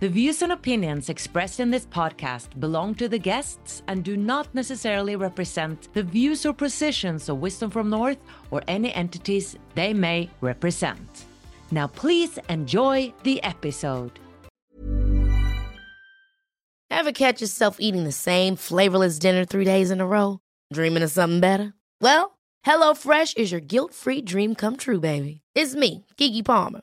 The views and opinions expressed in this podcast belong to the guests and do not necessarily represent the views or positions of Wisdom from North or any entities they may represent. Now, please enjoy the episode. Ever catch yourself eating the same flavorless dinner three days in a row? Dreaming of something better? Well, HelloFresh is your guilt free dream come true, baby. It's me, Keke Palmer.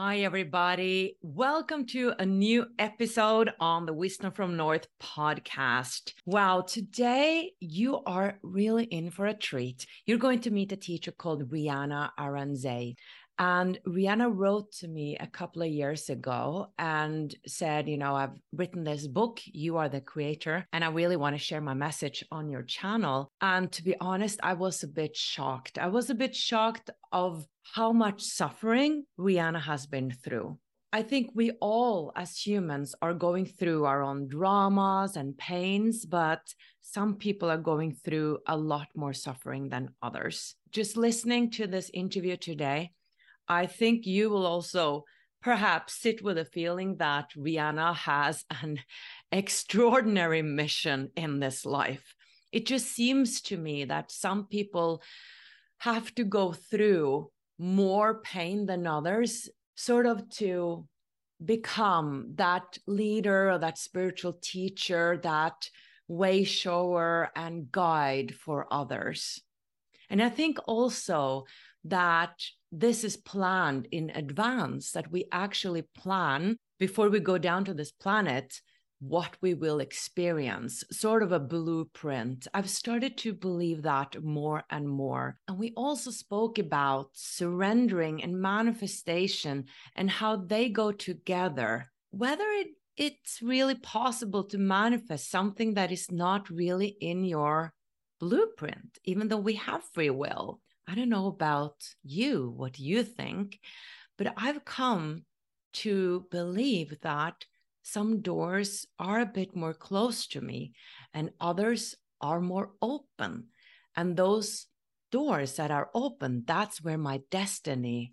Hi, everybody. Welcome to a new episode on the Wisdom from North podcast. Wow, today you are really in for a treat. You're going to meet a teacher called Riana Arendse. And Riana wrote to me a couple of years ago and said, You know, I've written this book, You Are the Creator, and I really want to share my message on your channel. And to be honest, I was a bit shocked. I was a bit shocked of how much suffering Riana has been through. I think we all, as humans, are going through our own dramas and pains, but some people are going through a lot more suffering than others. Just listening to this interview today, I think you will also perhaps sit with a feeling that Riana has an extraordinary mission in this life. It just seems to me that some people have to go through more pain than others, sort of to become that leader or that spiritual teacher, that way shower and guide for others. And I think also that this is planned in advance, that we actually plan before we go down to this planet what we will experience, sort of a blueprint. I've started to believe that more and more. And we also spoke about surrendering and manifestation and how they go together, whether it it's really possible to manifest something that is not really in your blueprint, even though we have free will. I don't know about you, what you think, but I've come to believe that some doors are a bit more close to me and others are more open. And those doors that are open, that's where my destiny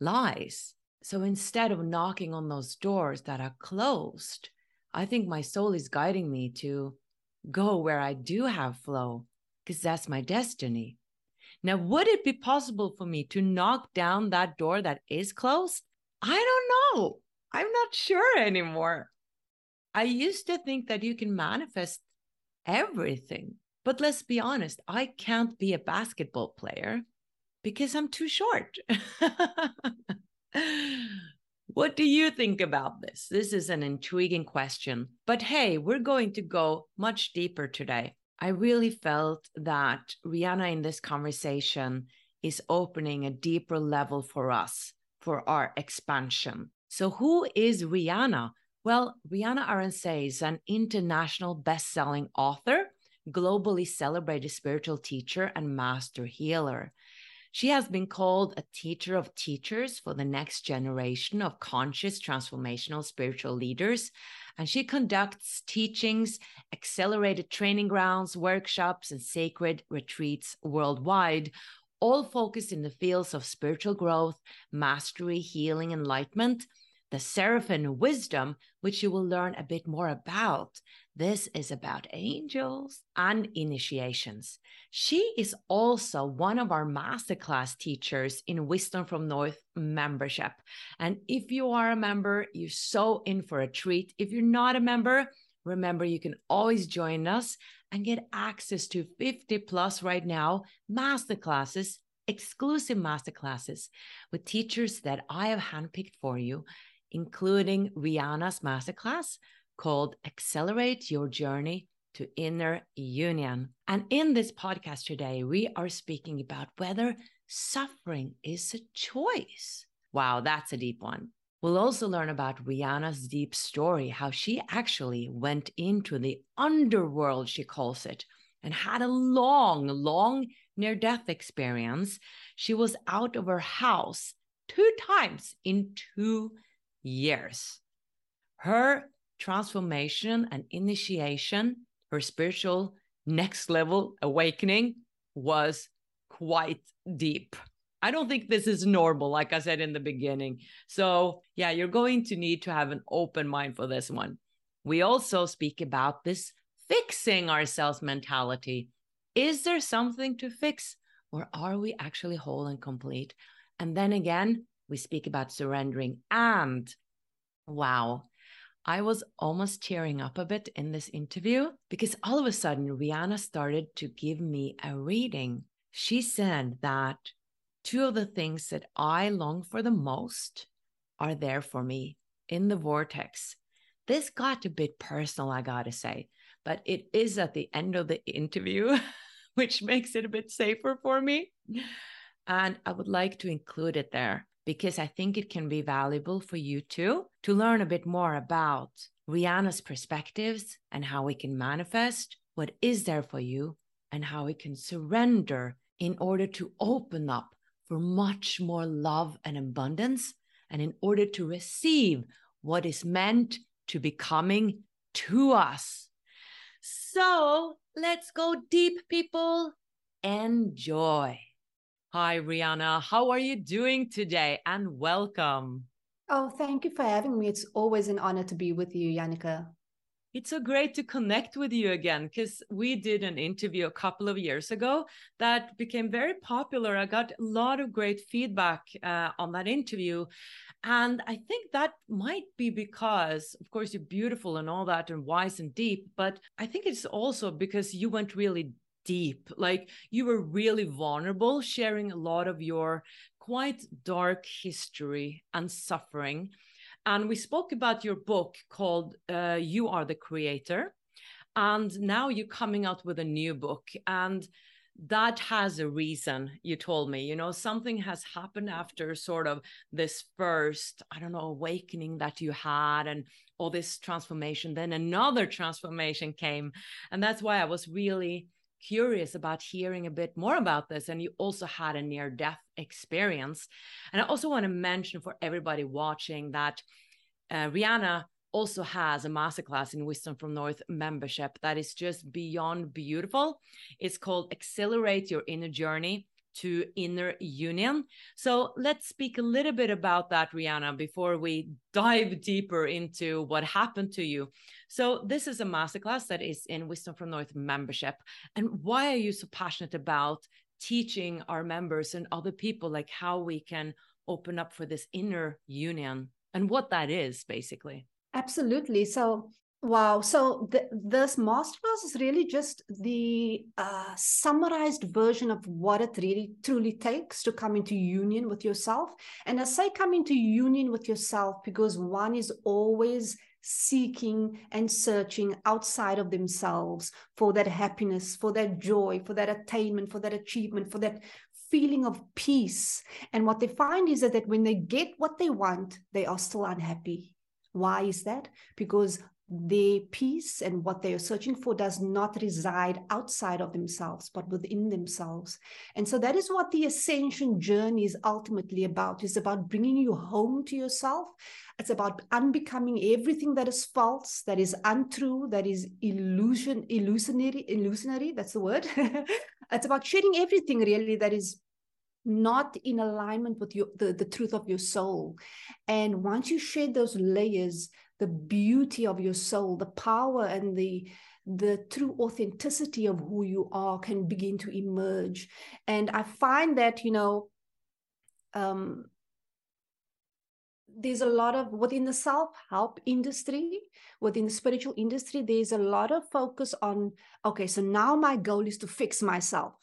lies. So instead of knocking on those doors that are closed, I think my soul is guiding me to go where I do have flow, because that's my destiny. Now, would it be possible for me to knock down that door that is closed? I don't know. I'm not sure anymore. I used to think that you can manifest everything. But let's be honest, I can't be a basketball player because I'm too short. what do you think about this? This is an intriguing question. But hey, we're going to go much deeper today. I really felt that Riana in this conversation is opening a deeper level for us for our expansion. So, who is Riana? Well, Riana Arendse is an international best-selling author, globally celebrated spiritual teacher, and master healer. She has been called a teacher of teachers for the next generation of conscious transformational spiritual leaders. And she conducts teachings, accelerated training grounds, workshops, and sacred retreats worldwide, all focused in the fields of spiritual growth, mastery, healing, enlightenment, the seraphim wisdom, which you will learn a bit more about. This is about angels and initiations. She is also one of our masterclass teachers in Wisdom from North membership. And if you are a member, you're so in for a treat. If you're not a member, remember you can always join us and get access to 50 plus right now masterclasses, exclusive masterclasses with teachers that I have handpicked for you including Riana's masterclass called Accelerate Your Journey to Inner Union. And in this podcast today, we are speaking about whether suffering is a choice. Wow, that's a deep one. We'll also learn about Riana's deep story, how she actually went into the underworld, she calls it, and had a long, long near death experience. She was out of her house two times in two years. Her transformation and initiation, her spiritual next level awakening was quite deep. I don't think this is normal, like I said in the beginning. So, yeah, you're going to need to have an open mind for this one. We also speak about this fixing ourselves mentality. Is there something to fix, or are we actually whole and complete? And then again, we speak about surrendering. And wow, I was almost tearing up a bit in this interview because all of a sudden Riana started to give me a reading. She said that two of the things that I long for the most are there for me in the vortex. This got a bit personal, I gotta say, but it is at the end of the interview, which makes it a bit safer for me. And I would like to include it there because I think it can be valuable for you too to learn a bit more about Riana's perspectives and how we can manifest what is there for you and how we can surrender in order to open up for much more love and abundance and in order to receive what is meant to be coming to us. So let's go deep, people. Enjoy. Hi, Riana. How are you doing today? And welcome. Oh, thank you for having me. It's always an honor to be with you, Jannike. It's so great to connect with you again because we did an interview a couple of years ago that became very popular. I got a lot of great feedback uh, on that interview. And I think that might be because, of course, you're beautiful and all that and wise and deep, but I think it's also because you went really deep. Like you were really vulnerable, sharing a lot of your quite dark history and suffering. And we spoke about your book called uh, You Are the Creator. And now you're coming out with a new book. And that has a reason you told me you know something has happened after sort of this first i don't know awakening that you had and all this transformation then another transformation came and that's why i was really curious about hearing a bit more about this and you also had a near death experience. And i also want to mention for everybody watching that uh, riana also has a masterclass in wisdom from north membership that is just beyond beautiful. It's called accelerate your inner journey to inner union. So let's speak a little bit about that, Riana, before we dive deeper into what happened to you. So this is a masterclass that is in Wisdom from North membership. And why are you so passionate about teaching our members and other people like how we can open up for this inner union and what that is basically? Absolutely. So Wow. So the, this masterclass is really just the uh, summarized version of what it really truly takes to come into union with yourself. And I say come into union with yourself because one is always seeking and searching outside of themselves for that happiness, for that joy, for that attainment, for that achievement, for that feeling of peace. And what they find is that, that when they get what they want, they are still unhappy. Why is that? Because their peace and what they are searching for does not reside outside of themselves but within themselves. And so that is what the ascension journey is ultimately about. Is about bringing you home to yourself. It's about unbecoming everything that is false that is untrue that is illusion illusionary illusionary that's the word. It's about shedding everything really that is not in alignment with your the, the truth of your soul. And once you shed those layers the beauty of your soul, the power and the the true authenticity of who you are can begin to emerge. And I find that, you know, um, there's a lot of within the self-help industry within the spiritual industry there's a lot of focus on okay so now my goal is to fix myself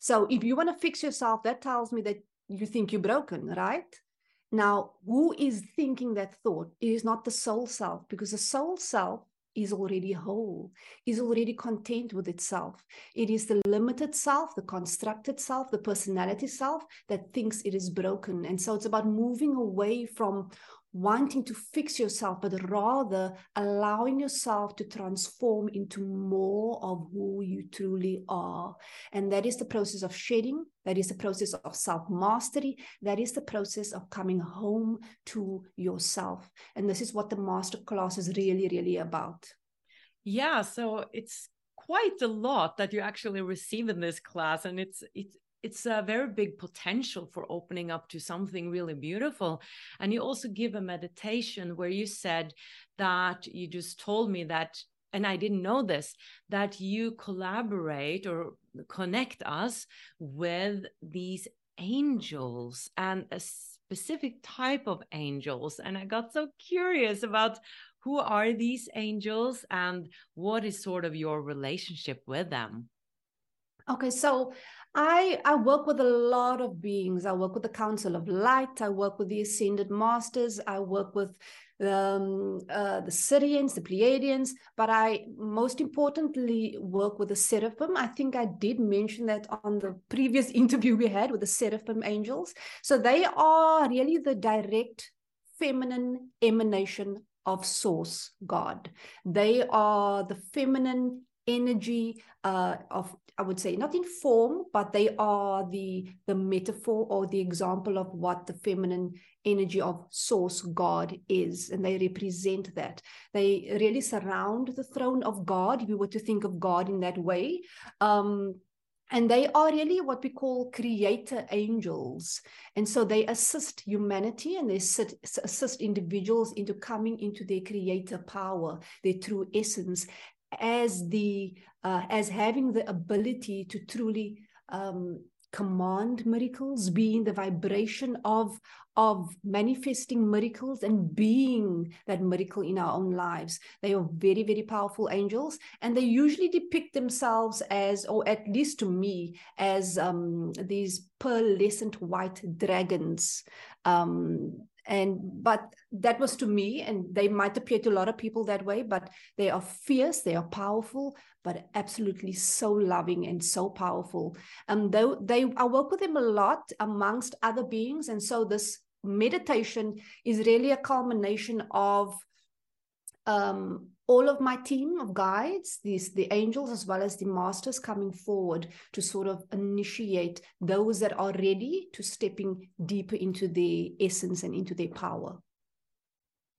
so if you want to fix yourself that tells me that you think you're broken right now, who is thinking that thought? It is not the soul self, because the soul self is already whole, is already content with itself. It is the limited self, the constructed self, the personality self that thinks it is broken. And so it's about moving away from wanting to fix yourself, but rather allowing yourself to transform into more of who you truly are. And that is the process of shedding, that is the process of self mastery, that is the process of coming home to yourself. And this is what the master class is really, really about. Yeah, so it's quite a lot that you actually receive in this class and it's it's it's a very big potential for opening up to something really beautiful. And you also give a meditation where you said that you just told me that and I didn't know this that you collaborate or connect us with these angels and a specific type of angels. And I got so curious about who are these angels and what is sort of your relationship with them? Okay so I, I work with a lot of beings. I work with the Council of Light. I work with the Ascended Masters. I work with um, uh, the Sirians, the Pleiadians, but I most importantly work with the Seraphim. I think I did mention that on the previous interview we had with the Seraphim angels. So they are really the direct feminine emanation of Source God. They are the feminine energy uh, of I would say not in form, but they are the the metaphor or the example of what the feminine energy of source God is, and they represent that. They really surround the throne of God. If you were to think of God in that way. Um, and they are really what we call creator angels and so they assist humanity and they assist individuals into coming into their creator power their true essence as the uh, as having the ability to truly um, command miracles, being the vibration of of manifesting miracles and being that miracle in our own lives. They are very, very powerful angels, and they usually depict themselves as, or at least to me, as um, these pearlescent white dragons. Um, and but that was to me and they might appear to a lot of people that way but they are fierce they are powerful but absolutely so loving and so powerful. And though they i work with them a lot amongst other beings and so this meditation is really a culmination of um, all of my team of guides, these the angels as well as the masters coming forward to sort of initiate those that are ready to stepping deeper into their essence and into their power.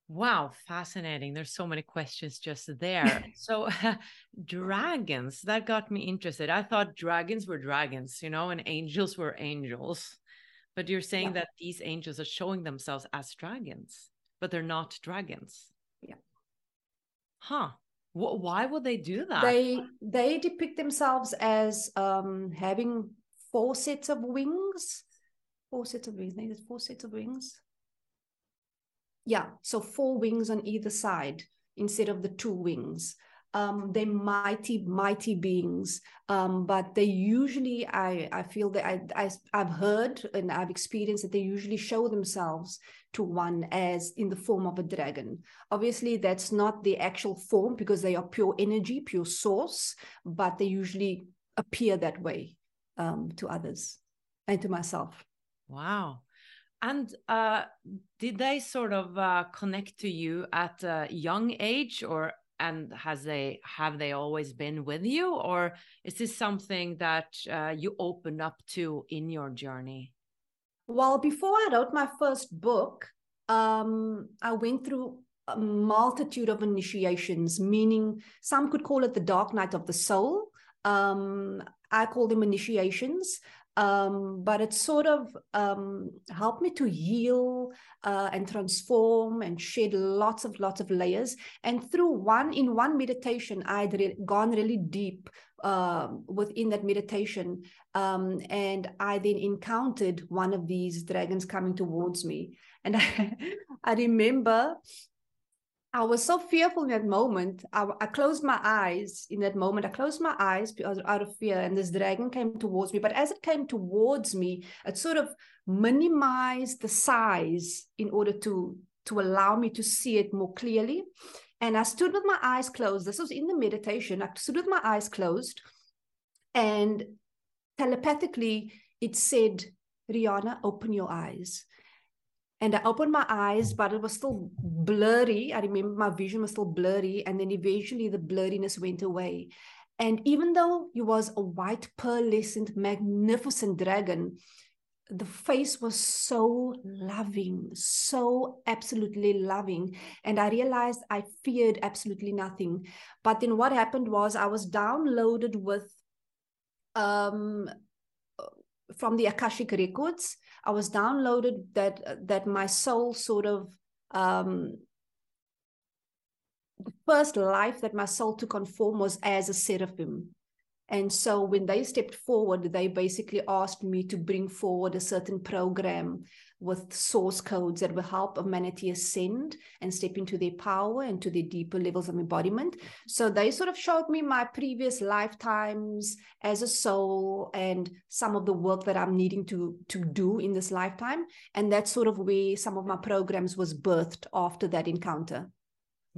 Wow, fascinating. There's so many questions just there. so, uh, dragons, that got me interested. I thought dragons were dragons, you know, and angels were angels. But you're saying yeah. that these angels are showing themselves as dragons, but they're not dragons. Huh. Why would they do that? They they depict themselves as um, having four sets of wings. Four sets of wings. There's four sets of wings. Yeah, so four wings on either side. instead of the two wings um, they're mighty, mighty beings. Um, but they usually, I, I feel that I, I, I've heard and I've experienced that they usually show themselves to one as in the form of a dragon. Obviously, that's not the actual form because they are pure energy, pure source, but they usually appear that way um, to others and to myself. Wow. And uh, did they sort of uh, connect to you at a young age, or and has they have they always been with you or is this something that uh, you opened up to in your journey? Well before i wrote my first book um, i went through a multitude of initiations meaning some could call it the dark night of the soul. Um, i call them initiations um, but it sort of um, helped me to heal uh, and transform and shed lots of lots of layers. And through one in one meditation i'd re- gone really deep uh, within that meditation um, and i then encountered one of these dragons coming towards me. And I, I remember I was so fearful in that moment. I, I, closed my eyes in that moment. I closed my eyes because out of fear, and this dragon came towards me. But as it came towards me, it sort of minimized the size in order to to allow me to see it more clearly. And I stood with my eyes closed. This was in the meditation. I stood with my eyes closed, and telepathically, it said, "Riana, open your eyes." And I opened my eyes, but it was still blurry. I remember my vision was still blurry. And then eventually the blurriness went away. And even though he was a white, pearlescent, magnificent dragon, the face was so loving, so absolutely loving. And I realized I feared absolutely nothing. But then what happened was I was downloaded with um from the Akashic records I was downloaded that that my soul sort of um, the first life that my soul took on form was as a seraphim. And so when they stepped forward, they basically asked me to bring forward a certain program with source codes that will help humanity ascend and step into their power and to their deeper levels of embodiment. So they sort of showed me my previous lifetimes as a soul and some of the work that I'm needing to to do in this lifetime. And that's sort of where some of my programs was birthed after that encounter.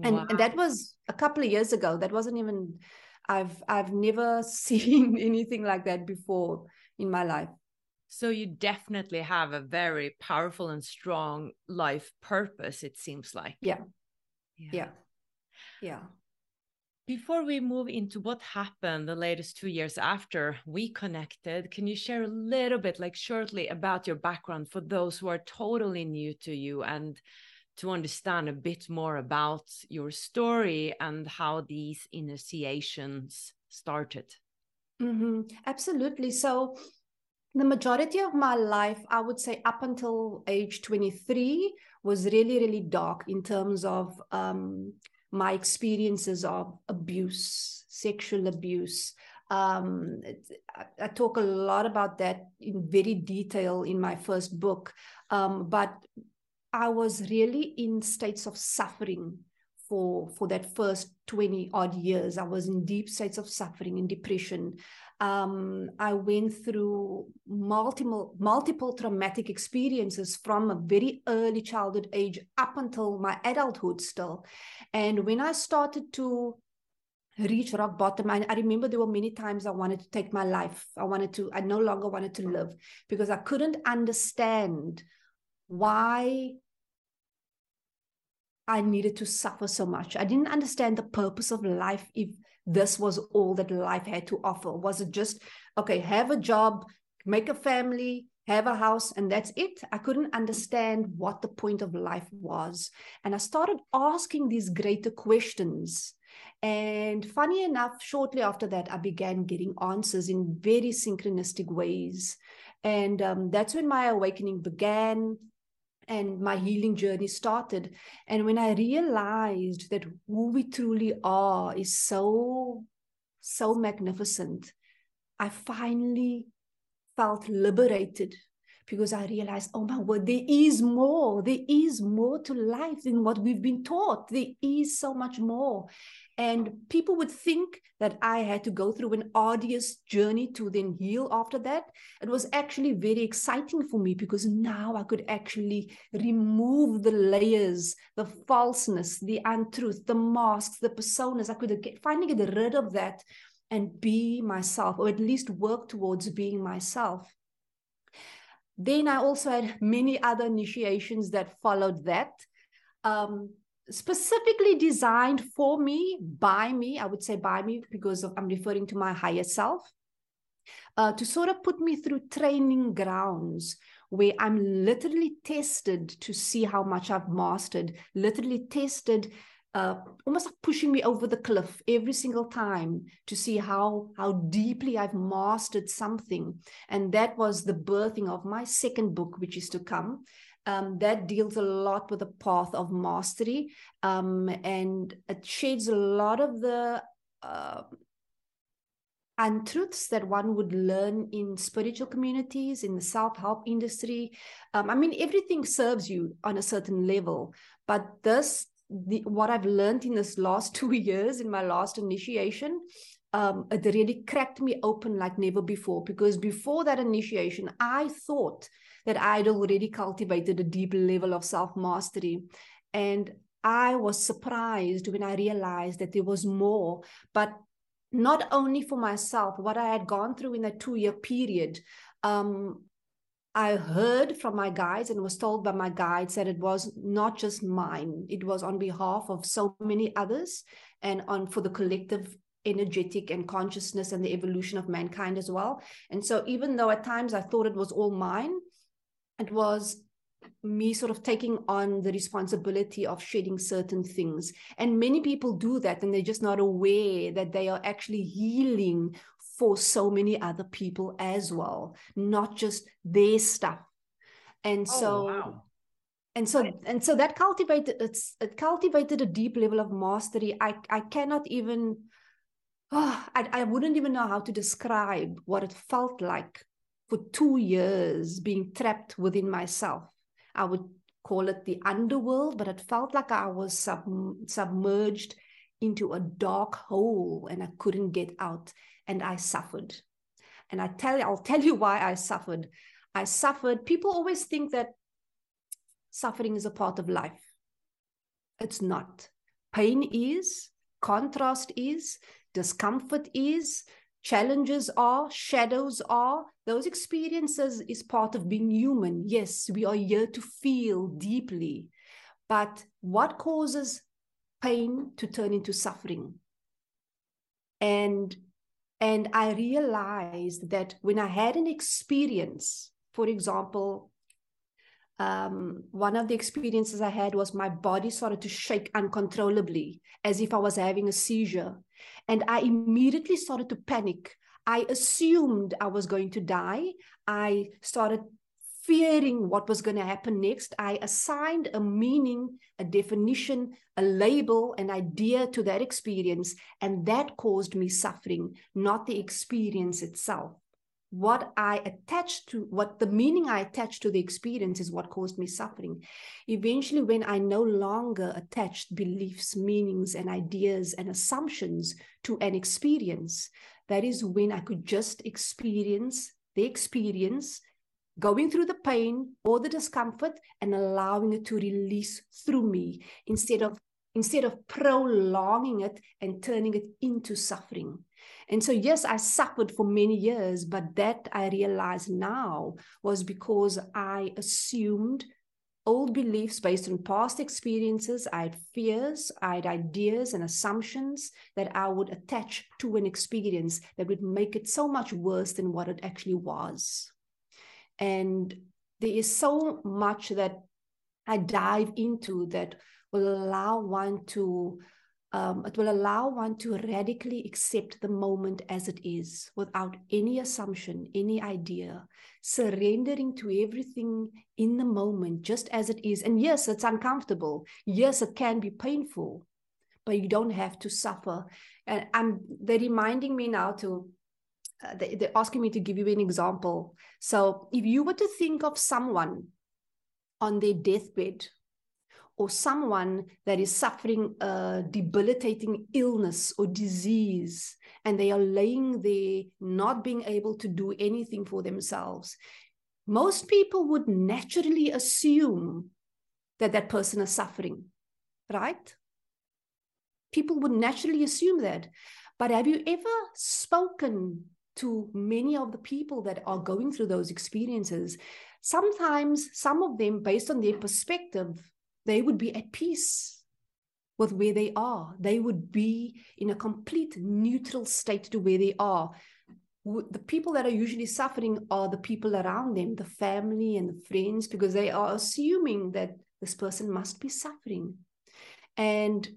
And, wow. and that was a couple of years ago. That wasn't even I've I've never seen anything like that before in my life. So you definitely have a very powerful and strong life purpose, it seems like. Yeah. Yeah. Yeah. yeah. Before we move into what happened the latest two years after we connected, can you share a little bit, like shortly, about your background for those who are totally new to you and to understand a bit more about your story and how these initiations started? Mm -hmm. Absolutely. So, the majority of my life, I would say up until age 23, was really, really dark in terms of um, my experiences of abuse, sexual abuse. Um, I, I, talk a lot about that in very detail in my first book. Um, but I was really in states of suffering for for that first 20 odd years i was in deep states of suffering and depression um, I went through multiple multiple traumatic experiences from a very early childhood age up until my adulthood still. And when I started to reach rock bottom, I, I remember there were many times I wanted to take my life. I wanted to, I no longer wanted to live because I couldn't understand why I needed to suffer so much. I didn't understand the purpose of life if this was all that life had to offer? Was it just, okay, have a job, make a family, have a house, and that's it? I couldn't understand what the point of life was. And I started asking these greater questions. And funny enough, shortly after that, I began getting answers in very synchronistic ways. And um, that's when my awakening began and my healing journey started. And when I realized that who we truly are is so, so magnificent, I finally felt liberated because I realized, oh my word, there is more. There is more to life than what we've been taught. There is so much more. And people would think that I had to go through an arduous journey to then heal after that. It was actually very exciting for me because now I could actually remove the layers, the falseness, the untruth, the masks, the personas. I could get, finally get rid of that and be myself, or at least work towards being myself. Then I also had many other initiations that followed that. Um, specifically designed for me, by me, I would say by me because of, I'm referring to my higher self, uh, to sort of put me through training grounds where I'm literally tested to see how much I've mastered, literally tested, uh, almost like pushing me over the cliff every single time to see how how deeply I've mastered something. And that was the birthing of my second book, which is to come um, that deals a lot with the path of mastery um, and it shades a lot of the uh, untruths that one would learn in spiritual communities in the self-help industry um, i mean everything serves you on a certain level but this the, what i've learned in this last two years in my last initiation um, it really cracked me open like never before because before that initiation i thought that I'd already cultivated a deep level of self mastery. And I was surprised when I realized that there was more, but not only for myself, what I had gone through in that two year period. Um, I heard from my guides and was told by my guides that it was not just mine, it was on behalf of so many others and on for the collective energetic and consciousness and the evolution of mankind as well. And so, even though at times I thought it was all mine, it was me sort of taking on the responsibility of shedding certain things. And many people do that and they're just not aware that they are actually healing for so many other people as well, not just their stuff. And oh, so wow. and so and so that cultivated it's it cultivated a deep level of mastery. I I cannot even oh, I, I wouldn't even know how to describe what it felt like for two years being trapped within myself. I would call it the underworld, but it felt like I was sub- submerged into a dark hole and I couldn't get out and I suffered. And I tell you, I'll tell you why I suffered. I suffered. People always think that suffering is a part of life. It's not. Pain is, contrast is, discomfort is, challenges are, shadows are. Those experiences is part of being human. Yes, we are here to feel deeply. But what causes pain to turn into suffering? And and I realized that when I had an experience, for example, um, one of the experiences I had was my body started to shake uncontrollably, as if I was having a seizure. And I immediately started to panic. I assumed I was going to die. I started fearing what was going to happen next. I assigned a meaning, a definition, a label, an idea to that experience. And that caused me suffering, not the experience itself what I attached to, what the meaning I attached to the experience is what caused me suffering. Eventually, when I no longer attached beliefs, meanings, and ideas and assumptions to an experience, that is when I could just experience the experience, going through the pain or the discomfort and allowing it to release through me instead of instead of prolonging it and turning it into suffering. And so, yes, I suffered for many years, but that I realize now was because I assumed old beliefs based on past experiences. I had fears, I had ideas and assumptions that I would attach to an experience that would make it so much worse than what it actually was. And there is so much that I dive into that will allow one to um, it will allow one to radically accept the moment as it is without any assumption, any idea, surrendering to everything in the moment just as it is. And yes, it's uncomfortable. Yes, it can be painful, but you don't have to suffer. And I'm, they're reminding me now to uh, they, they're asking me to give you an example. So if you were to think of someone on their deathbed or someone that is suffering a debilitating illness or disease and they are laying there not being able to do anything for themselves most people would naturally assume that that person is suffering right people would naturally assume that but have you ever spoken to many of the people that are going through those experiences sometimes some of them based on their perspective they would be at peace with where they are. They would be in a complete neutral state to where they are. The people that are usually suffering are the people around them, the family and the friends, because they are assuming that this person must be suffering. And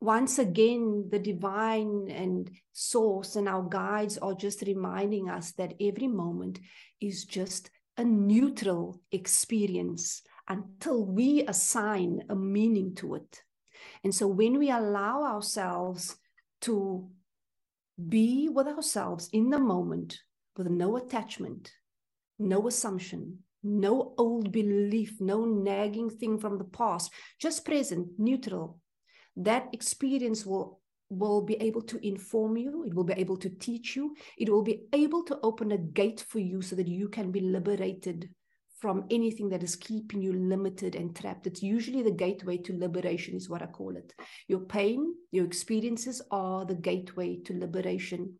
once again, the divine and source and our guides are just reminding us that every moment is just a neutral experience until we assign a meaning to it. And so when we allow ourselves to be with ourselves in the moment with no attachment, no assumption, no old belief, no nagging thing from the past, just present, neutral, that experience will will be able to inform you it will be able to teach you it will be able to open a gate for you so that you can be liberated from anything that is keeping you limited and trapped. It's usually the gateway to liberation, is what I call it. Your pain, your experiences are the gateway to liberation.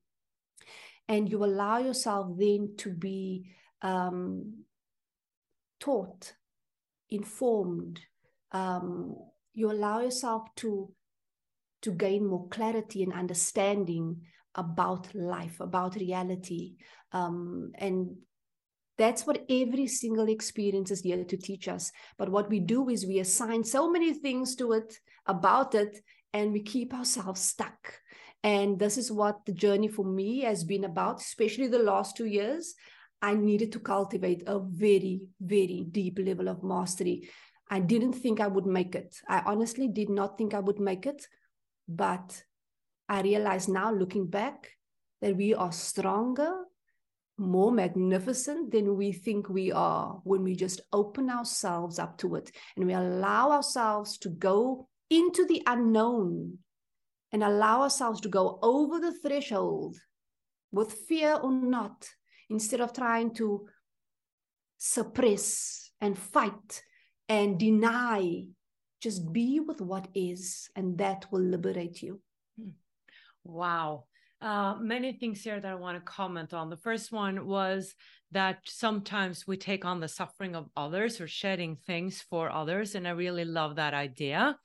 And you allow yourself then to be um, taught, informed. Um, you allow yourself to to gain more clarity and understanding about life, about reality, um, and that's what every single experience is here to teach us. But what we do is we assign so many things to it, about it, and we keep ourselves stuck. And this is what the journey for me has been about, especially the last two years. I needed to cultivate a very, very deep level of mastery. I didn't think I would make it. I honestly did not think I would make it. But I realize now, looking back, that we are stronger more magnificent than we think we are when we just open ourselves up to it and we allow ourselves to go into the unknown and allow ourselves to go over the threshold with fear or not, instead of trying to suppress and fight and deny. Just be with what is, and that will liberate you. Hmm. Wow. Uh, many things here that I want to comment on. The first one was that sometimes we take on the suffering of others or shedding things for others. And I really love that idea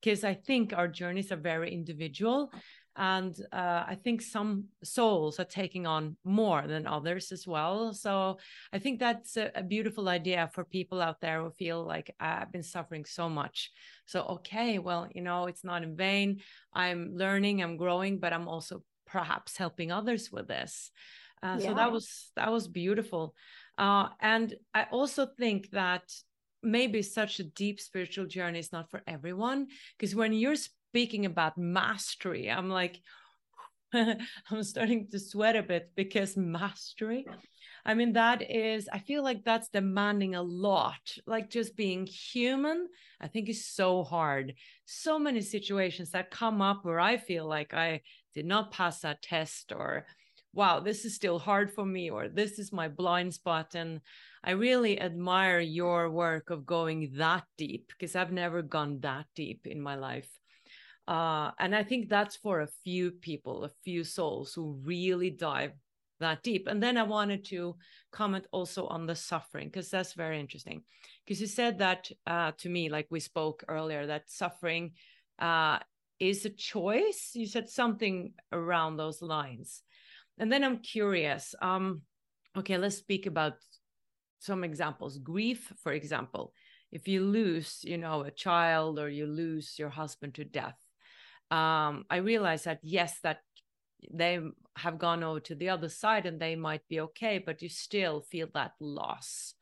because I think our journeys are very individual. And uh, I think some souls are taking on more than others as well. So I think that's a, a beautiful idea for people out there who feel like I've been suffering so much. So, okay, well, you know, it's not in vain. I'm learning, I'm growing, but I'm also perhaps helping others with this uh, yeah. so that was that was beautiful uh, and i also think that maybe such a deep spiritual journey is not for everyone because when you're speaking about mastery i'm like i'm starting to sweat a bit because mastery I mean, that is, I feel like that's demanding a lot. Like just being human, I think is so hard. So many situations that come up where I feel like I did not pass that test or wow this is still hard for me or this is my blind spot and i really admire your work of going that deep because i've never gone that deep in my life uh, and i think that's for a few people a few souls who really dive that deep. And then i wanted to comment also on the suffering because that's very interesting. Because you said that uh, to me like we spoke earlier that suffering uh, is a choice. You said something around those lines. And then i'm curious um okay let's speak about some examples. Grief for example. If you lose you know a child or you lose your husband to death um i realize that yes that they have gone over to the other side and they might be okay but you still feel that loss.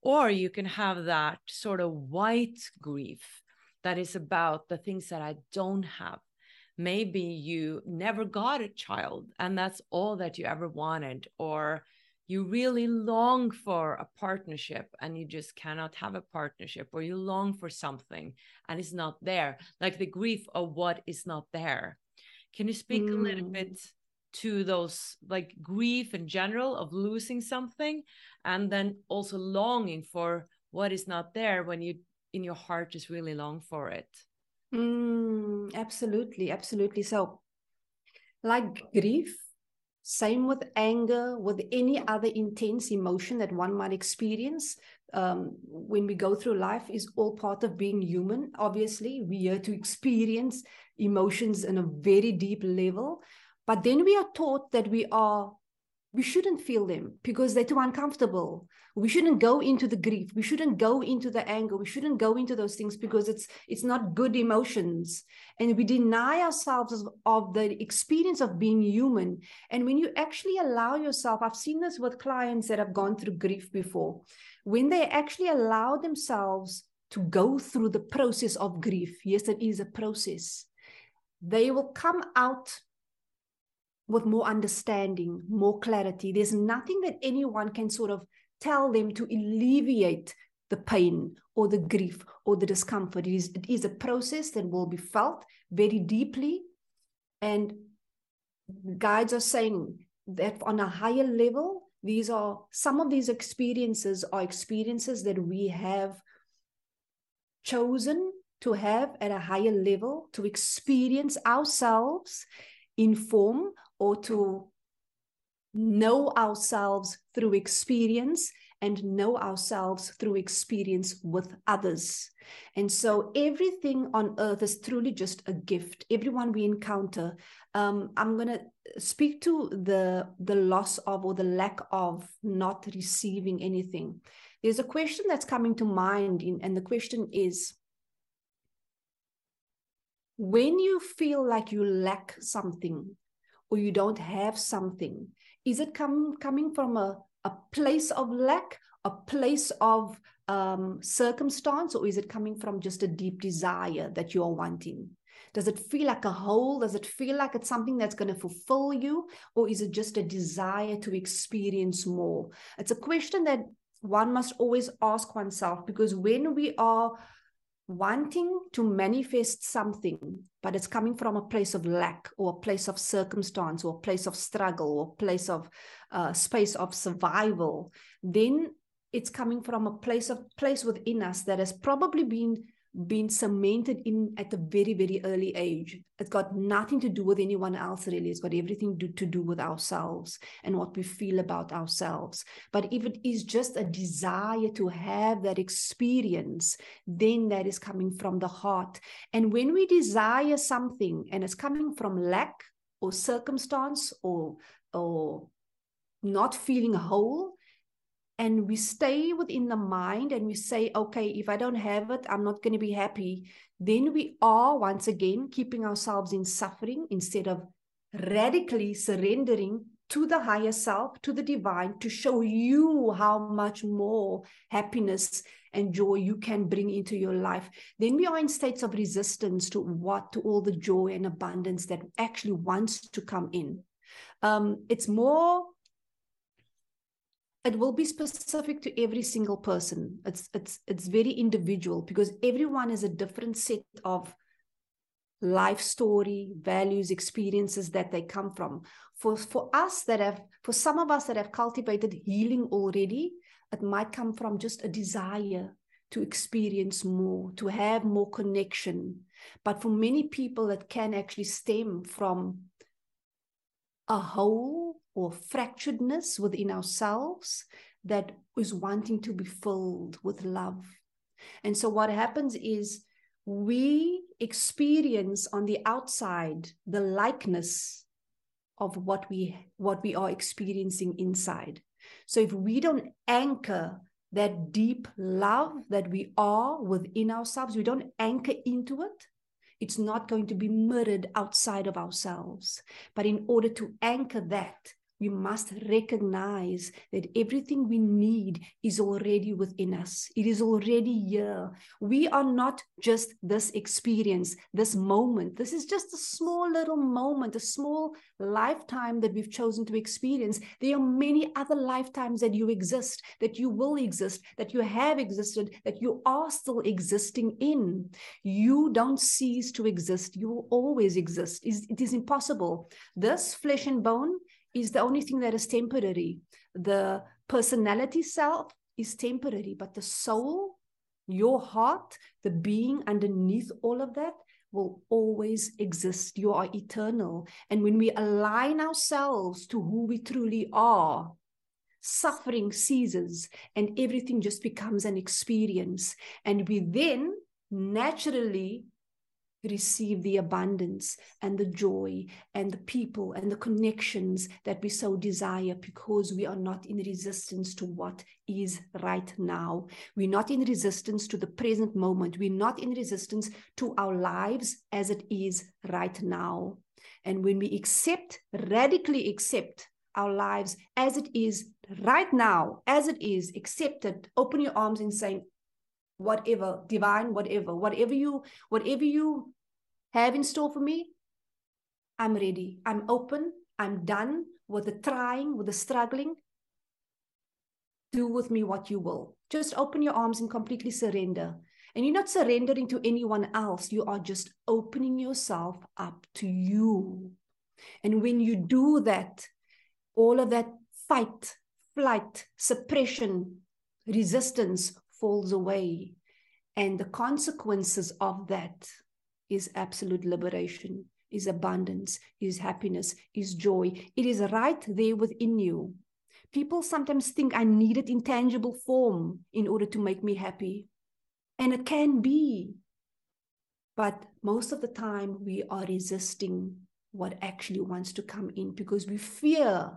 Or you can have that sort of white grief that is about the things that I don't have, maybe you never got a child and that's all that you ever wanted or you really long for a partnership and you just cannot have a partnership or you long for something and it's not there like the grief of what is not there can you speak mm. a little mm. bit to those like grief in general of losing something and then also longing for what is not there when you in your heart just really long for it Mm, absolutely, absolutely. So, like grief, same with anger, with any other intense emotion that one might experience um, when we go through life, is all part of being human. Obviously, we are to experience emotions in a very deep level, but then we are taught that we are we shouldn't feel them because they're too uncomfortable. We shouldn't go into the grief. We shouldn't go into the anger. We shouldn't go into those things because it's it's not good emotions. And we deny ourselves of, the experience of being human. And when you actually allow yourself i've seen this with clients that have gone through grief before. When they actually allow themselves to go through the process of grief yes it is a process they will come out with more understanding, more clarity. There's nothing that anyone can sort of tell them to alleviate the pain or the grief or the discomfort. It is, it is a process that will be felt very deeply. And guides are saying that on a higher level, these are some of these experiences are experiences that we have chosen to have at a higher level to experience ourselves in form or to know ourselves through experience and know ourselves through experience with others. And so everything on earth is truly just a gift. Everyone we encounter, um, I'm going to speak to the the loss of or the lack of not receiving anything. There's a question that's coming to mind, in, and the question is when you feel like you lack something, or you don't have something? Is it come, coming from a, a place of lack a place of um, circumstance or is it coming from just a deep desire that you're wanting? Does it feel like a hole? Does it feel like it's something that's going to fulfill you? Or is it just a desire to experience more? It's a question that one must always ask oneself because when we are wanting to manifest something, but it's coming from a place of lack or a place of circumstance or a place of struggle or a place of uh, space of survival, then it's coming from a place of place within us that has probably been been cemented in at a very very early age. It's got nothing to do with anyone else really. It's got everything to, to do with ourselves and what we feel about ourselves. But if it is just a desire to have that experience then that is coming from the heart. And when we desire something and it's coming from lack or circumstance or or not feeling whole and we stay within the mind and we say, okay, if I don't have it, I'm not going to be happy, then we are once again keeping ourselves in suffering instead of radically surrendering to the higher self, to the divine, to show you how much more happiness and joy you can bring into your life. Then we are in states of resistance to what, to all the joy and abundance that actually wants to come in. Um, it's more it will be specific to every single person. It's it's it's very individual because everyone has a different set of life story values experiences that they come from. For for us that have for some of us that have cultivated healing already it might come from just a desire to experience more to have more connection. But for many people it can actually stem from a hole or fracturedness within ourselves that is wanting to be filled with love. And so what happens is we experience on the outside the likeness of what we what we are experiencing inside. So if we don't anchor that deep love that we are within ourselves, we don't anchor into it, it's not going to be mirrored outside of ourselves. But in order to anchor that, we must recognize that everything we need is already within us. It is already here. We are not just this experience, this moment. This is just a small little moment, a small lifetime that we've chosen to experience. There are many other lifetimes that you exist, that you will exist, that you have existed, that you are still existing in. You don't cease to exist. You will always exist. It is impossible. This flesh and bone is the only thing that is temporary. The personality self is temporary, but the soul, your heart, the being underneath all of that will always exist. You are eternal. And when we align ourselves to who we truly are, suffering ceases and everything just becomes an experience. And we then naturally receive the abundance and the joy and the people and the connections that we so desire because we are not in resistance to what is right now. We're not in resistance to the present moment. We're not in resistance to our lives as it is right now. And when we accept, radically accept our lives as it is right now, as it is, accepted, open your arms and saying, whatever divine whatever whatever you whatever you have in store for me i'm ready. I'm open. I'm done with the trying with the struggling. Do with me what you will. Just open your arms and completely surrender. And you're not surrendering to anyone else. You are just opening yourself up to you. And when you do that all of that fight flight suppression resistance falls away. And the consequences of that is absolute liberation, is abundance, is happiness, is joy. It is right there within you. People sometimes think I need it in tangible form in order to make me happy. And it can be. But most of the time, we are resisting what actually wants to come in because we fear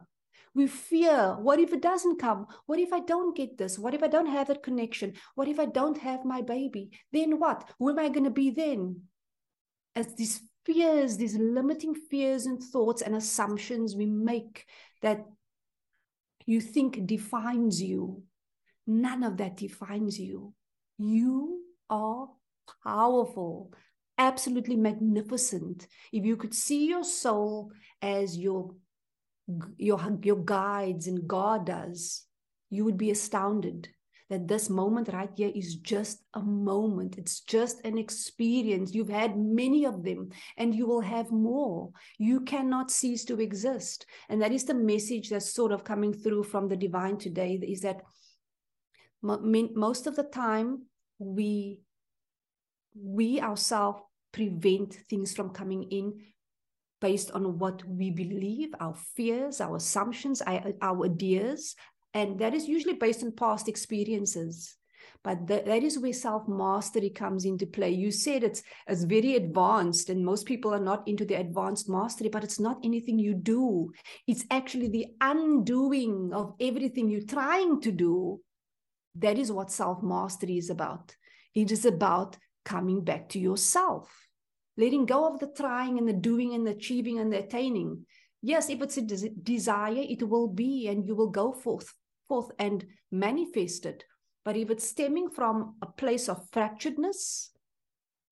we fear what if it doesn't come? What if I don't get this? What if I don't have that connection? What if I don't have my baby? Then what? Who am I going to be then? As these fears, these limiting fears and thoughts and assumptions we make that you think defines you, none of that defines you. You are powerful, absolutely magnificent. If you could see your soul as your your, your guides and God does, you would be astounded that this moment right here is just a moment. It's just an experience. You've had many of them and you will have more. You cannot cease to exist. And that is the message that's sort of coming through from the divine today is that most of the time we we ourselves prevent things from coming in based on what we believe, our fears, our assumptions, our, our ideas. And that is usually based on past experiences. But that, that is where self mastery comes into play. You said it's, it's very advanced, and most people are not into the advanced mastery, but it's not anything you do. It's actually the undoing of everything you're trying to do. That is what self mastery is about. It is about coming back to yourself letting go of the trying and the doing and the achieving and the attaining. Yes, if it's a des- desire, it will be, and you will go forth, forth and manifest it. But if it's stemming from a place of fracturedness,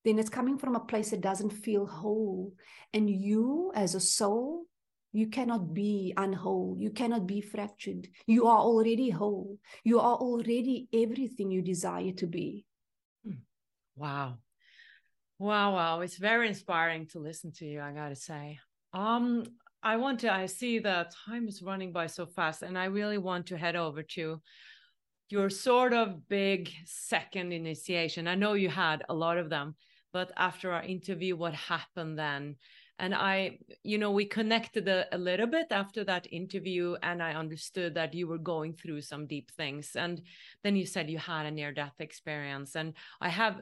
then it's coming from a place that doesn't feel whole. And you, as a soul, you cannot be unwhole. You cannot be fractured. You are already whole. You are already everything you desire to be. Hmm. Wow. Wow, wow. It's very inspiring to listen to you, I gotta say. Um, I want to, I see the time is running by so fast, and I really want to head over to your sort of big second initiation. I know you had a lot of them, but after our interview, what happened then? And I, you know, we connected a, a little bit after that interview, and I understood that you were going through some deep things. And then you said you had a near death experience. And I have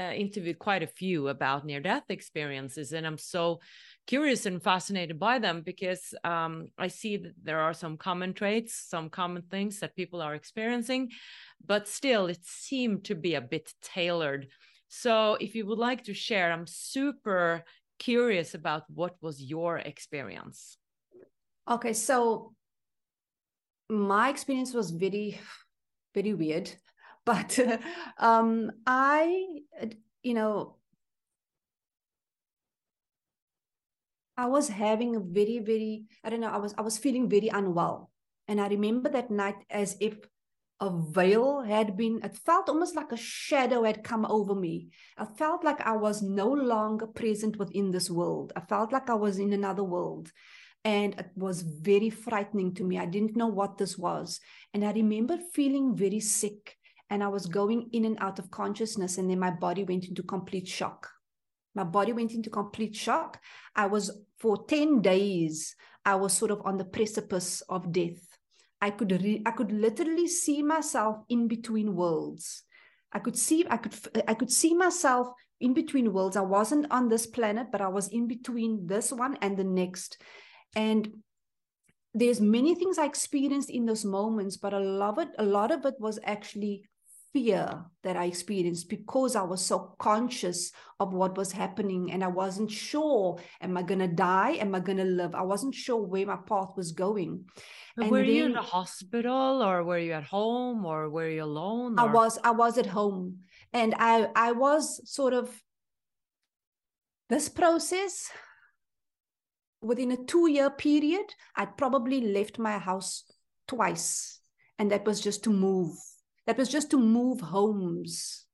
uh, interviewed quite a few about near death experiences, and I'm so curious and fascinated by them because um, I see that there are some common traits, some common things that people are experiencing, but still it seemed to be a bit tailored. So, if you would like to share, I'm super curious about what was your experience. Okay, so my experience was very, very weird. But um, I, you know, I was having a very, very, I don't know, I was I was feeling very unwell. And I remember that night as if a veil had been, it felt almost like a shadow had come over me. I felt like I was no longer present within this world. I felt like I was in another world. And it was very frightening to me. I didn't know what this was. And I remember feeling very sick. And I was mm. going in and out of consciousness. And then my body went into complete shock. My body went into complete shock. I was, for 10 days, I was sort of on the precipice of death I could re- I could literally see myself in between worlds. I could see I could I could see myself in between worlds. I wasn't on this planet, but I was in between this one and the next. And there's many things I experienced in those moments, but a lot of it, a lot of it was actually fear that I experienced because I was so conscious of what was happening and I wasn't sure am I going to die? Am I going to live? I wasn't sure where my path was going. And were then, you in the hospital or were you at home or were you alone or? I was I was at home. And I I was sort of this process within a 2 year period I'd probably left my house twice. And that was just to move that was just to move homes.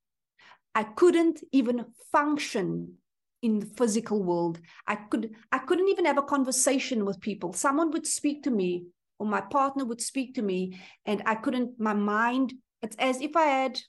I couldn't even function in the physical world. I could I couldn't even have a conversation with people. Someone would speak to me or my partner would speak to me and I couldn't my mind it's as if I had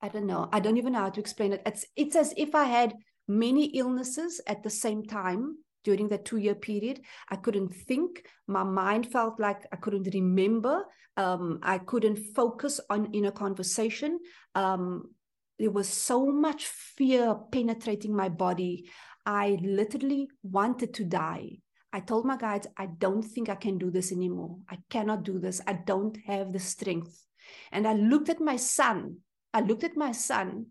I don't know. I don't even know how to explain it. It's it's as if I had many illnesses at the same time during that two year period. I couldn't think. My mind felt like I couldn't remember. Um, I couldn't focus on in a conversation. Um, there was so much fear penetrating my body. I literally wanted to die. I told my guides, I don't think I can do this anymore. I cannot do this. I don't have the strength. And I looked at my son. I looked at my son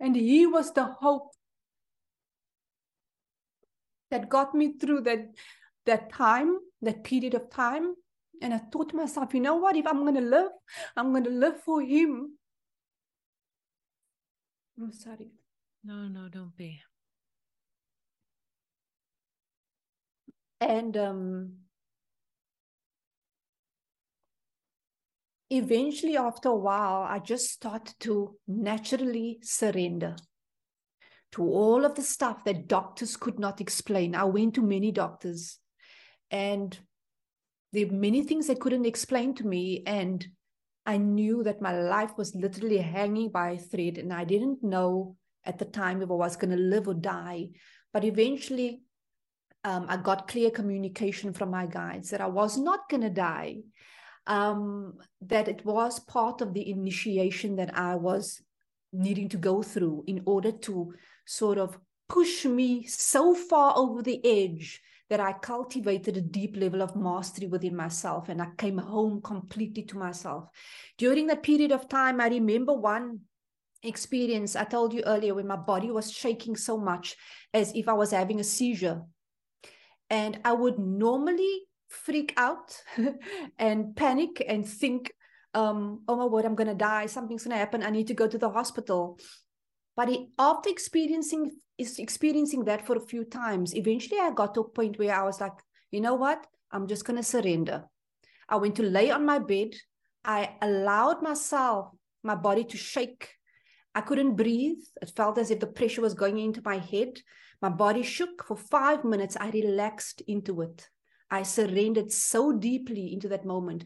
And he was the hope that got me through that, that time, that period of time. And I thought to myself, you know what? If I'm going to live, I'm going to live for him. I'm sorry. No, no, don't be. And um, eventually after a while i just started to naturally surrender to all of the stuff that doctors could not explain. I went to many doctors and there were many things they couldn't explain to me and i knew that my life was literally hanging by a thread and i didn't know at the time if i was going to live or die. But eventually um, i got clear communication from my guides that i was not going to die um, that it was part of the initiation that I was needing to go through in order to sort of push me so far over the edge that I cultivated a deep level of mastery within myself and I came home completely to myself. During that period of time, I remember one experience I told you earlier when my body was shaking so much as if I was having a seizure. And I would normally freak out and panic and think, um, oh my word, I'm going to die. Something's going to happen. I need to go to the hospital. But it, after experiencing is experiencing that for a few times, eventually I got to a point where I was like, you know what? I'm just going to surrender. I went to lay on my bed. I allowed myself, my body to shake. I couldn't breathe. It felt as if the pressure was going into my head. My body shook for five minutes. I relaxed into it. I surrendered so deeply into that moment.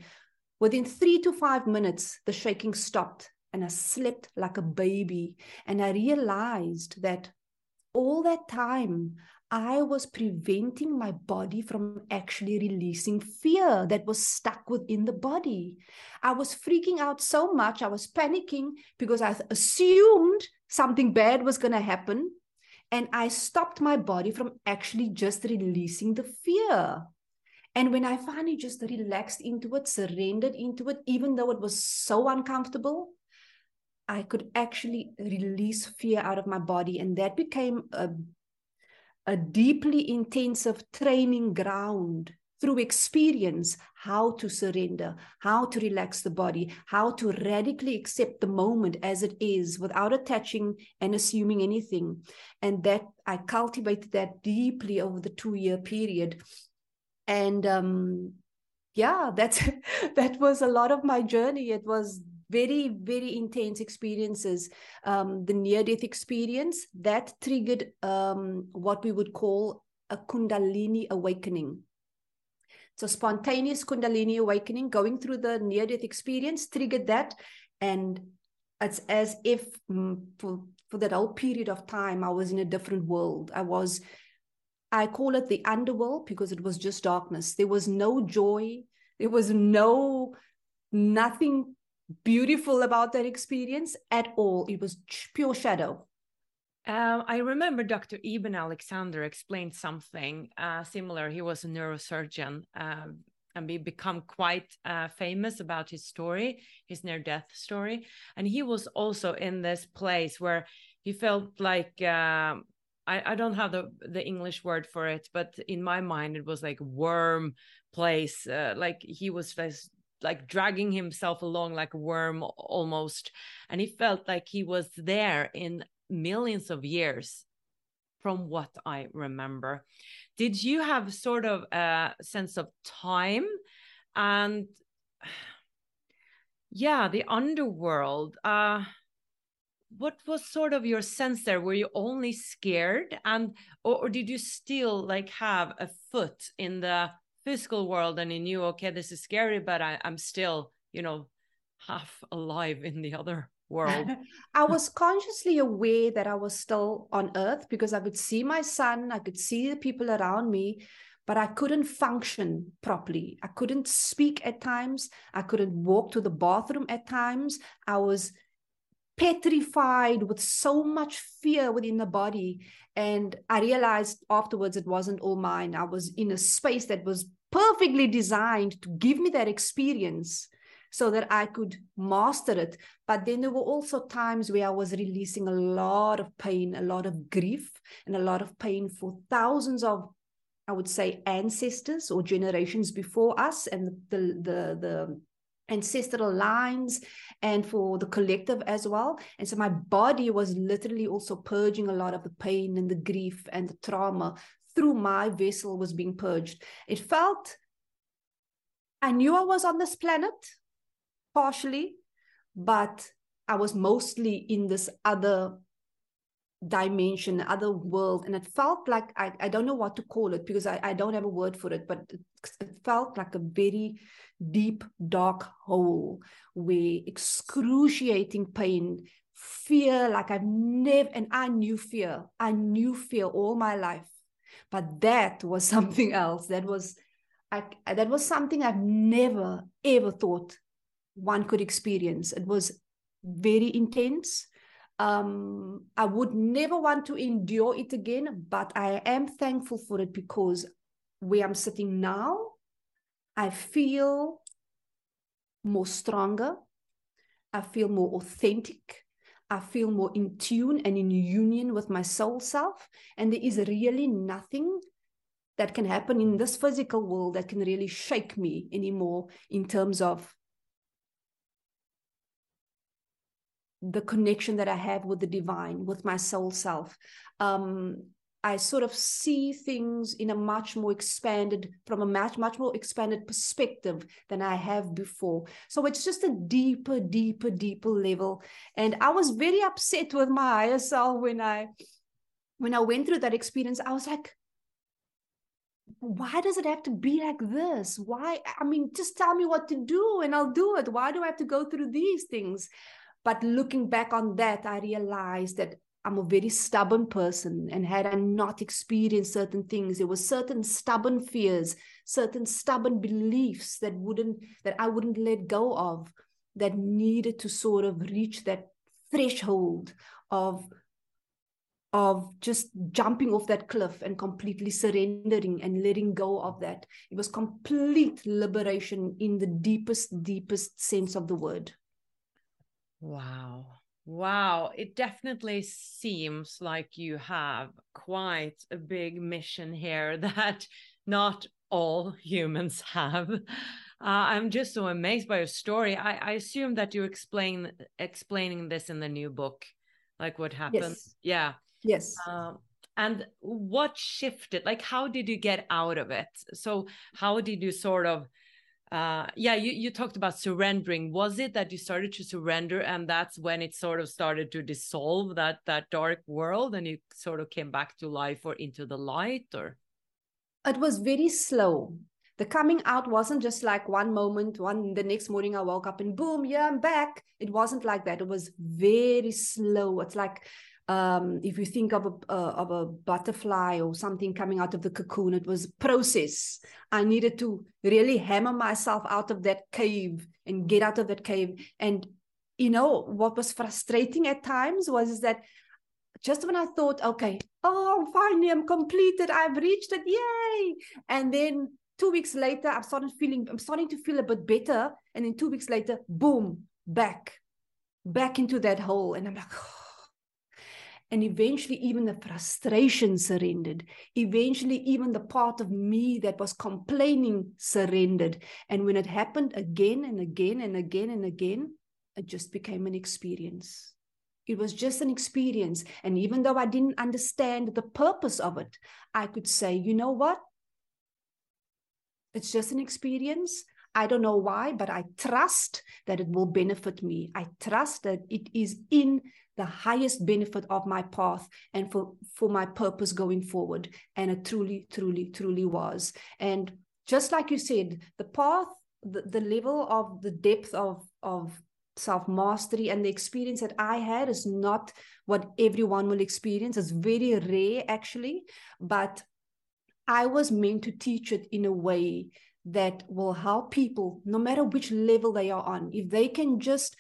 Within three to five minutes, the shaking stopped and I slept like a baby. And I realized that all that time, I was preventing my body from actually releasing fear that was stuck within the body. I was freaking out so much. I was panicking because I assumed something bad was going to happen. And I stopped my body from actually just releasing the fear. And when I finally just relaxed into it, surrendered into it, even though it was so uncomfortable, I could actually release fear out of my body. And that became a, a deeply intensive training ground through experience how to surrender, how to relax the body, how to radically accept the moment as it is without attaching and assuming anything. And that I cultivated that deeply over the two year period. And um, yeah, that's that was a lot of my journey. It was very very intense experiences um, the near death experience that triggered um, what we would call a kundalini awakening so spontaneous Kundalini awakening, going through the near death experience, triggered that. And it's as if mm, for, for that whole period of time, I was in a different world. I was, I call it the underworld because it was just darkness. There was no joy. There was no, nothing beautiful about that experience at all. It was pure shadow. Uh, I remember Dr. Eben Alexander explained something uh, similar. He was a neurosurgeon uh, and he become quite uh, famous about his story, his near-death story. And he was also in this place where he felt like um, I, I, don't have the the English word for it, but in my mind it was like worm place. Uh, like he was this, like dragging himself along like a worm almost, and he felt like he was there in millions of years from what I remember. Did you have sort of a sense of time and yeah, the underworld? Uh, what was sort of your sense there? Were you only scared and or, or did you still like have a foot in the physical world and you knew okay, this is scary, but I, I'm still, you know, half alive in the other world? I was consciously aware that I was still on earth because I could see my son, I could see the people around me, but I couldn't function properly. I couldn't speak at times. I couldn't walk to the bathroom at times. I was petrified with so much fear within the body. And I realized afterwards it wasn't all mine. I was in a space that was perfectly designed to give me that experience so that I could master it. But then there were also times where I was releasing a lot of pain, a lot of grief, and a lot of pain for thousands of, I would say, ancestors or generations before us, and the the the ancestral lines and for the collective as well. And so my body was literally also purging a lot of the pain and the grief and the trauma through my vessel was being purged. It felt I knew I was on this planet partially, but I was mostly in this other dimension, other world. And it felt like I, I don't know what to call it because I, I don't have a word for it, but it, felt like a very deep, dark hole where excruciating pain, fear, like I've never, and I knew fear. I knew fear all my life. But that was something else. That was I, that was something I've never ever thought one could experience. It was very intense. Um, I would never want to endure it again, but I am thankful for it because where I'm sitting now, I feel more stronger. I feel more authentic. I feel more in tune and in union with my soul self. And there is really nothing that can happen in this physical world that can really shake me anymore in terms of the connection that I have with the divine, with my soul self. Um, I sort of see things in a much more expanded, from a much, much more expanded perspective than I have before. So it's just a deeper, deeper, deeper level. And I was very upset with my higher self when I when I went through that experience. I was like, why does it have to be like this? Why? I mean, just tell me what to do and I'll do it. Why do I have to go through these things? But looking back on that, I realized that I'm a very stubborn person. And had I not experienced certain things, there were certain stubborn fears, certain stubborn beliefs that wouldn't that I wouldn't let go of, that needed to sort of reach that threshold of of just jumping off that cliff and completely surrendering and letting go of that. It was complete liberation in the deepest, deepest sense of the word. Wow. Wow, it definitely seems like you have quite a big mission here that not all humans have. Uh, I'm just so amazed by your story. I, I assume that you explain explaining this in the new book, like what happened. Yes. Yeah. Yes. Um, and what shifted? Like, how did you get out of it? So, how did you sort of uh yeah you you talked about surrendering. Was it that you started to surrender and that's when it sort of started to dissolve that that dark world and you sort of came back to life or into the light or? It was very slow. The coming out wasn't just like one moment one the next morning i woke up and boom yeah i'm back. It wasn't like that. It was very slow. It's like um, if you think of a uh, of a butterfly or something coming out of the cocoon, it was a process. I needed to really hammer myself out of that cave and get out of that cave. And you know what was frustrating at times was that just when I thought, okay, oh, finally I'm completed, I've reached it, yay! And then two weeks later, I'm starting feeling, I'm starting to feel a bit better. And then two weeks later, boom, back, back into that hole. And I'm like, oh, and eventually, even the frustration surrendered. Eventually, even the part of me that was complaining surrendered. And when it happened again and again and again and again, it just became an experience. It was just an experience. And even though I didn't understand the purpose of it, I could say, you know what? It's just an experience. I don't know why, but I trust that it will benefit me. I trust that it is in the highest benefit of my path and for, for my purpose going forward. And it truly, truly, truly was. And just like you said, the path, the, the level of the depth of, of self mastery and the experience that I had is not what everyone will experience. It's very rare, actually. But I was meant to teach it in a way that will help people, no matter which level they are on. If they can just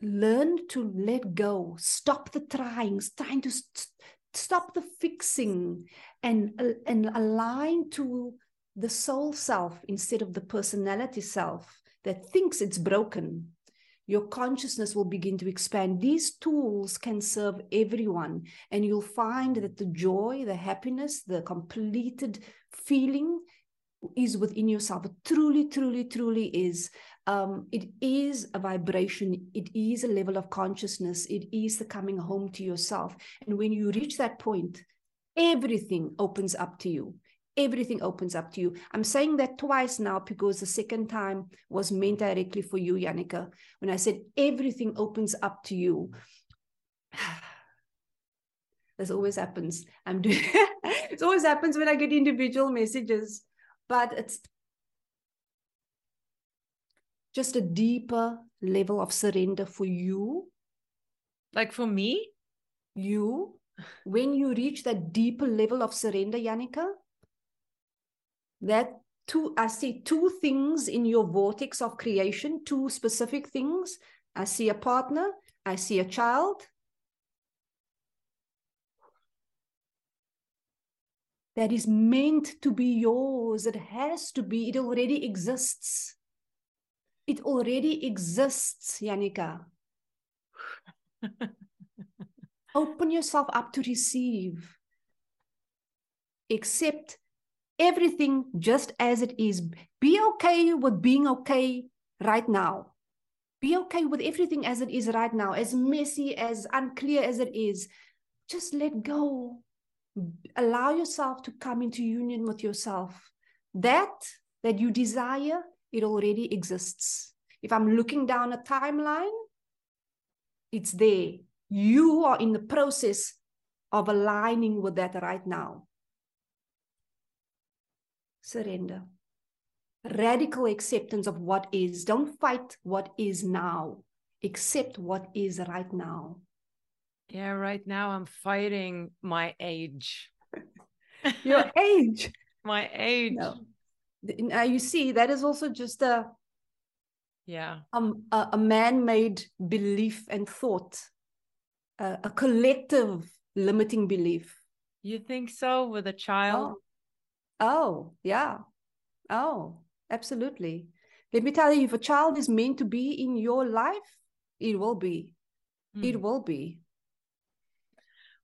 learn to let go, stop the trying, trying to st- stop the fixing, and uh, and align to the soul self instead of the personality self that thinks it's broken. Your consciousness will begin to expand. These tools can serve everyone, and you'll find that the joy, the happiness, the completed feeling is within yourself. Truly, truly, truly is um, it is a vibration, it is a level of consciousness, it is the coming home to yourself. And when you reach that point, everything opens up to you. Everything opens up to you. I'm saying that twice now because the second time was meant directly for you, Jannike. When I said everything opens up to you, this always happens. I'm doing it always happens when I get individual messages, but it's just a deeper level of surrender for you. Like for me? You. When you reach that deeper level of surrender, Jannike, that two, I see two things in your vortex of creation, two specific things. I see a partner, I see a child. That is meant to be yours. It has to be, it already exists. It already exists, Jannike. Open yourself up to receive. Accept everything just as it is. Be okay with being okay right now. Be okay with everything as it is right now, as messy, as unclear as it is. Just let go. Allow yourself to come into union with yourself. That that you desire it already exists. If I'm looking down a timeline, it's there. You are in the process of aligning with that right now. Surrender. Radical acceptance of what is. Don't fight what is now. Accept what is right now. Yeah, right now I'm fighting my age. Your age. my age. No now you see that is also just a yeah um, a, a man-made belief and thought uh, a collective limiting belief you think so with a child oh. oh yeah oh absolutely let me tell you if a child is meant to be in your life it will be Hmm. It will be.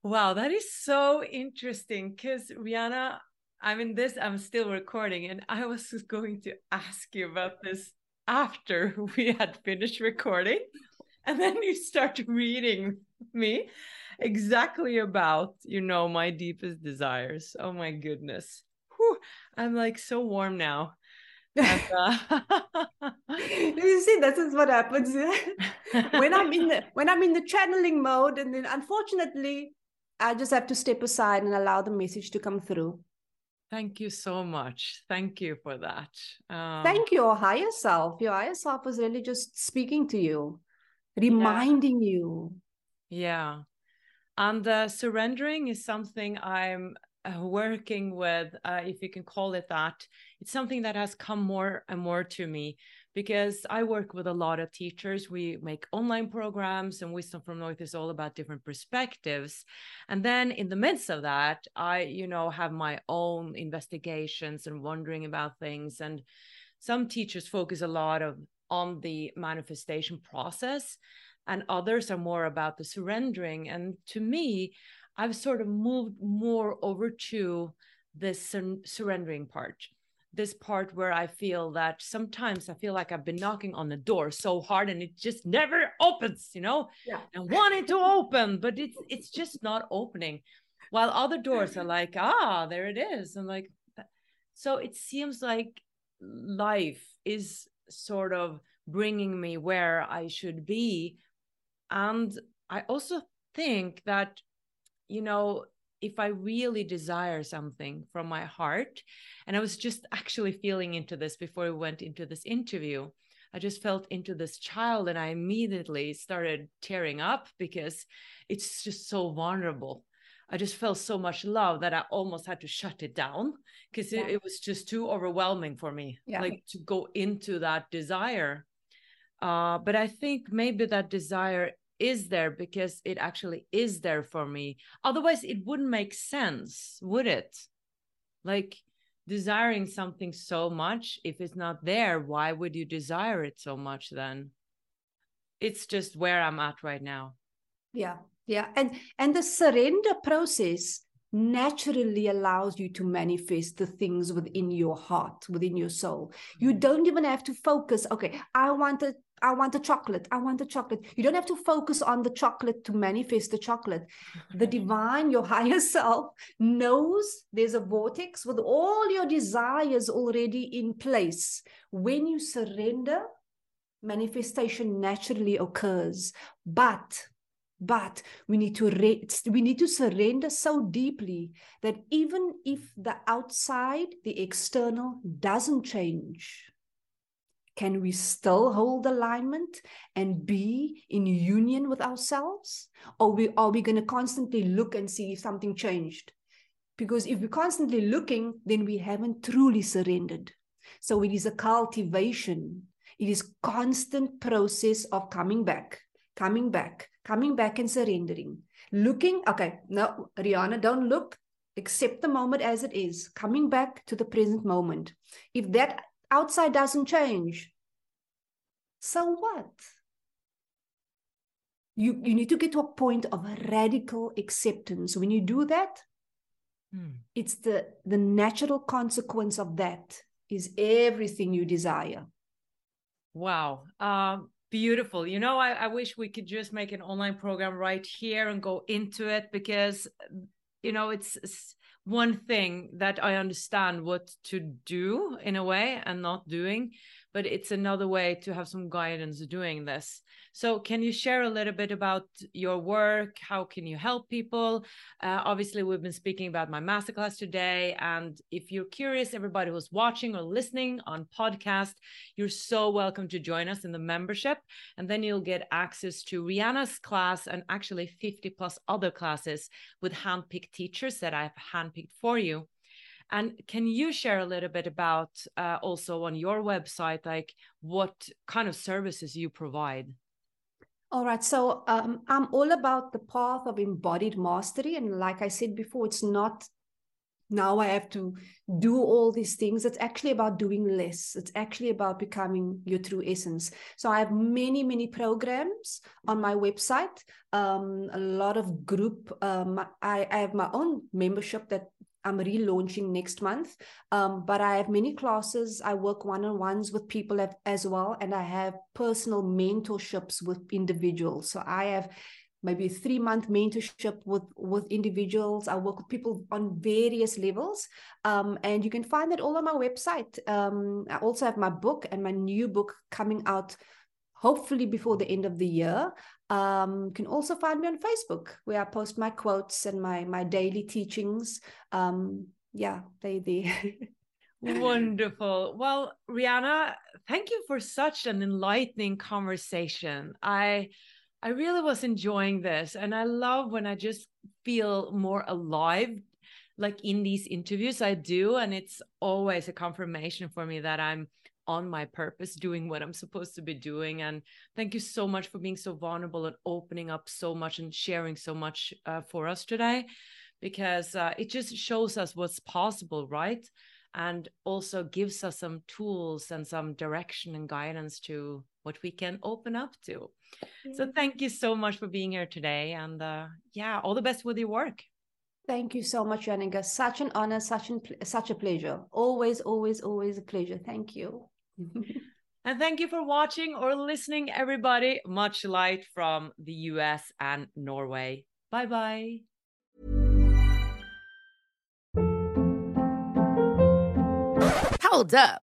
Wow, that is so interesting because Riana, I mean, this, I'm still recording, and I was going to ask you about this after we had finished recording. And then you start reading me exactly about, you know, my deepest desires. Oh my goodness. Whew, I'm like so warm now. And, uh... you see, this is what happens when I'm in the when I'm in the channeling mode, and then unfortunately, I just have to step aside and allow the message to come through. Thank you so much. Thank you for that. Um, Thank your higher self. Your higher self was really just speaking to you, reminding yeah. you. Yeah. And uh, surrendering is something I'm uh, working with, uh, if you can call it that. It's something that has come more and more to me because I work with a lot of teachers. We make online programs, and Wisdom from North is all about different perspectives. And then in the midst of that, I, you know, have my own investigations and wondering about things. And some teachers focus a lot of on the manifestation process, and others are more about the surrendering. And to me, I've sort of moved more over to this sur- surrendering part this part where I feel that sometimes I feel like I've been knocking on the door so hard and it just never opens, you know? Yeah. I want it to open, but it's it's just not opening. While other doors are like, ah, there it is. I'm like, so it seems like life is sort of bringing me where I should be. And I also think that, you know, if I really desire something from my heart, and I was just actually feeling into this before we went into this interview. I just felt into this child and I immediately started tearing up because it's just so vulnerable. I just felt so much love that I almost had to shut it down because yeah. it, it, was just too overwhelming for me, yeah. like to go into that desire. Uh, but I think maybe that desire is there because it actually is there for me. Otherwise, it wouldn't make sense, would it? Like desiring something so much, if it's not there, why would you desire it so much then? It's just where I'm at right now. Yeah. Yeah. And and the surrender process naturally allows you to manifest the things within your heart, within your soul. You mm-hmm. don't even have to focus, okay, I want a I want the chocolate. I want the chocolate. You don't have to focus on the chocolate to manifest the chocolate. The divine, your higher self, knows there's a vortex with all your desires already in place. When you surrender, manifestation naturally occurs. But but we need to re- we need to surrender so deeply that even if the outside the external doesn't change can we still hold alignment and be in union with ourselves? Or we, are we going to constantly look and see if something changed? Because if we're constantly looking then we haven't truly surrendered. So it is a cultivation. It is constant process of coming back coming back coming back and surrendering. Looking okay no riana don't look. Accept the moment as it is. Coming back to the present moment. If that outside doesn't change. So what? You you need to get to a point of radical acceptance. When you do that hmm. it's the the natural consequence of that is everything you desire. Wow. Um beautiful. You know I, I wish we could just make an online program right here and go into it because you know it's, it's one thing that i understand what to do in a way and not doing but it's another way to have some guidance doing this. So, can you share a little bit about your work? How can you help people? Uh, obviously, we've been speaking about my masterclass today. And if you're curious, everybody who's watching or listening on podcast, you're so welcome to join us in the membership. And then you'll get access to Riana's class and actually 50 plus other classes with handpicked teachers that I've handpicked for you. And can you share a little bit about uh, also on your website, like what kind of services you provide? All right. So um, I'm all about the path of embodied mastery. And like I said before, it's not now I have to do all these things. It's actually about doing less. It's actually about becoming your true essence. So I have many, many programs on my website. Um, a lot of group. Um, I, I have my own membership that I'm relaunching next month. Um, but I have many classes. I work one on ones with people as well, and I have personal mentorships with individuals. So I have maybe a three month mentorship with with individuals i work with people on various levels um, and you can find that all on my website um, i also have my book and my new book coming out hopefully before the end of the year um, you can also find me on facebook where i post my quotes and my my daily teachings um, yeah they they Wonderful. Well, Riana, thank you for such an enlightening conversation. I I really was enjoying this. And I love when I just feel more alive, like in these interviews. I do. And it's always a confirmation for me that I'm on my purpose, doing what I'm supposed to be doing. And thank you so much for being so vulnerable and opening up so much and sharing so much uh, for us today, because uh, it just shows us what's possible, right? And also gives us some tools and some direction and guidance to what we can open up to. So thank you so much for being here today. And uh, yeah, all the best with your work. Thank you so much, Jannike. Such an honor, such an such a pleasure. Always, always, always a pleasure. Thank you. And thank you for watching or listening, everybody. Much light from the US and Norway. Bye bye. Hold up.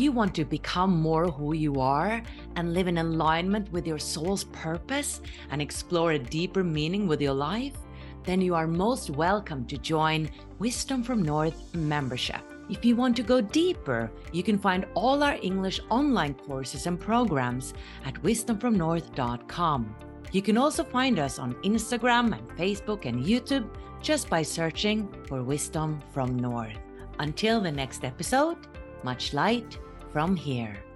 you want to become more who you are and live in alignment with your soul's purpose and explore a deeper meaning with your life, then you are most welcome to join Wisdom from North membership. If you want to go deeper, you can find all our English online courses and programs at wisdomfromnorth.com. You can also find us on Instagram and Facebook and YouTube just by searching for Wisdom from North. Until the next episode, much light from here.